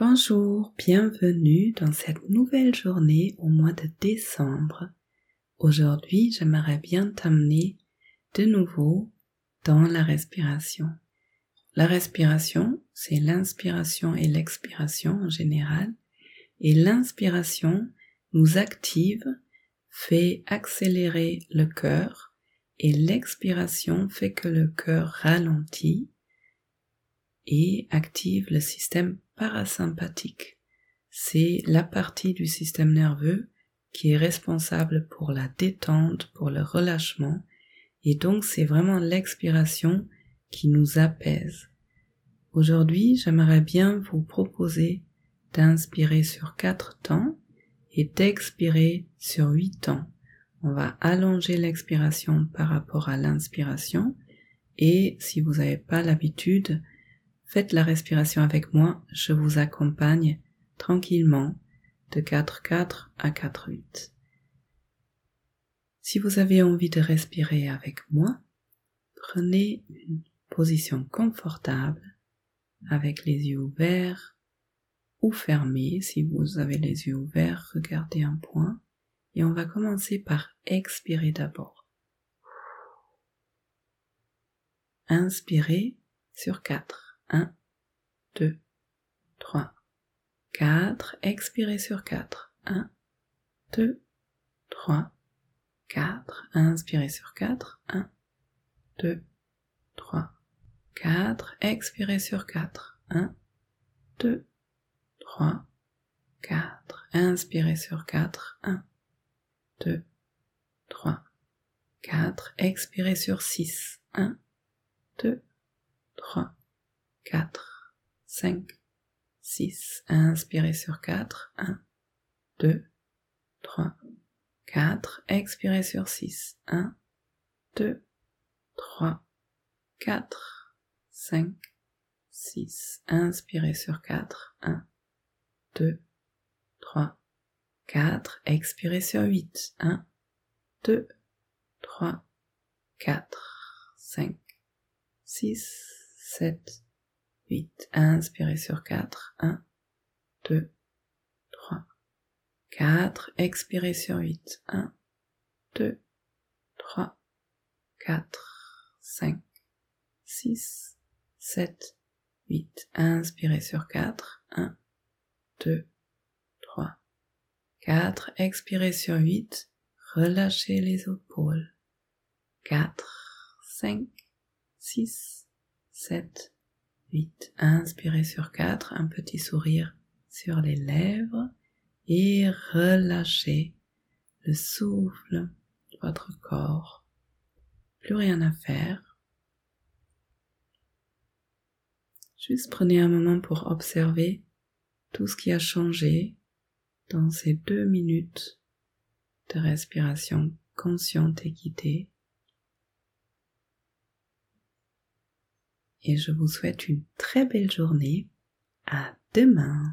Bonjour, bienvenue dans cette nouvelle journée au mois de décembre. Aujourd'hui, j'aimerais bien t'amener de nouveau dans la respiration. La respiration, c'est l'inspiration et l'expiration en général. Et l'inspiration nous active, fait accélérer le cœur et l'expiration fait que le cœur ralentit et active le système parasympathique. C'est la partie du système nerveux qui est responsable pour la détente, pour le relâchement, et donc c'est vraiment l'expiration qui nous apaise. Aujourd'hui, j'aimerais bien vous proposer d'inspirer sur quatre temps et d'expirer sur huit temps. On va allonger l'expiration par rapport à l'inspiration et si vous n'avez pas l'habitude, Faites la respiration avec moi, je vous accompagne tranquillement de 4-4 à 4-8. Si vous avez envie de respirer avec moi, prenez une position confortable avec les yeux ouverts ou fermés. Si vous avez les yeux ouverts, regardez un point et on va commencer par expirer d'abord. Inspirez sur 4. 1, 2, 3, 4. Expirez sur 4. 1, 2, 3, 4. Inspirez sur 4. 1, 2, 3, 4. Expirez sur 4. 1, 2, 3, 4. Inspirez sur 4. 1, 2, 3, 4. Expirez sur 6. 1, 2, 3, 4, 5, 6. Inspirez sur 4. 1, 2, 3, 4. Expirez sur 6. 1, 2, 3, 4, 5, 6. Inspirez sur 4. 1, 2, 3, 4. Expirez sur 8. 1, 2, 3, 4, 5, 6, 7, 8. Inspirez sur 4. 1, 2, 3, 4. Expirez sur 8. 1, 2, 3, 4, 5, 6, 7, 8. Inspirez sur 4. 1, 2, 3, 4. Expirez sur 8. Relâchez les épaules. 4, 5, 6, 7, 8. Inspirez sur 4, un petit sourire sur les lèvres et relâchez le souffle de votre corps. Plus rien à faire. Juste prenez un moment pour observer tout ce qui a changé dans ces deux minutes de respiration consciente et guidée. Et je vous souhaite une très belle journée. À demain.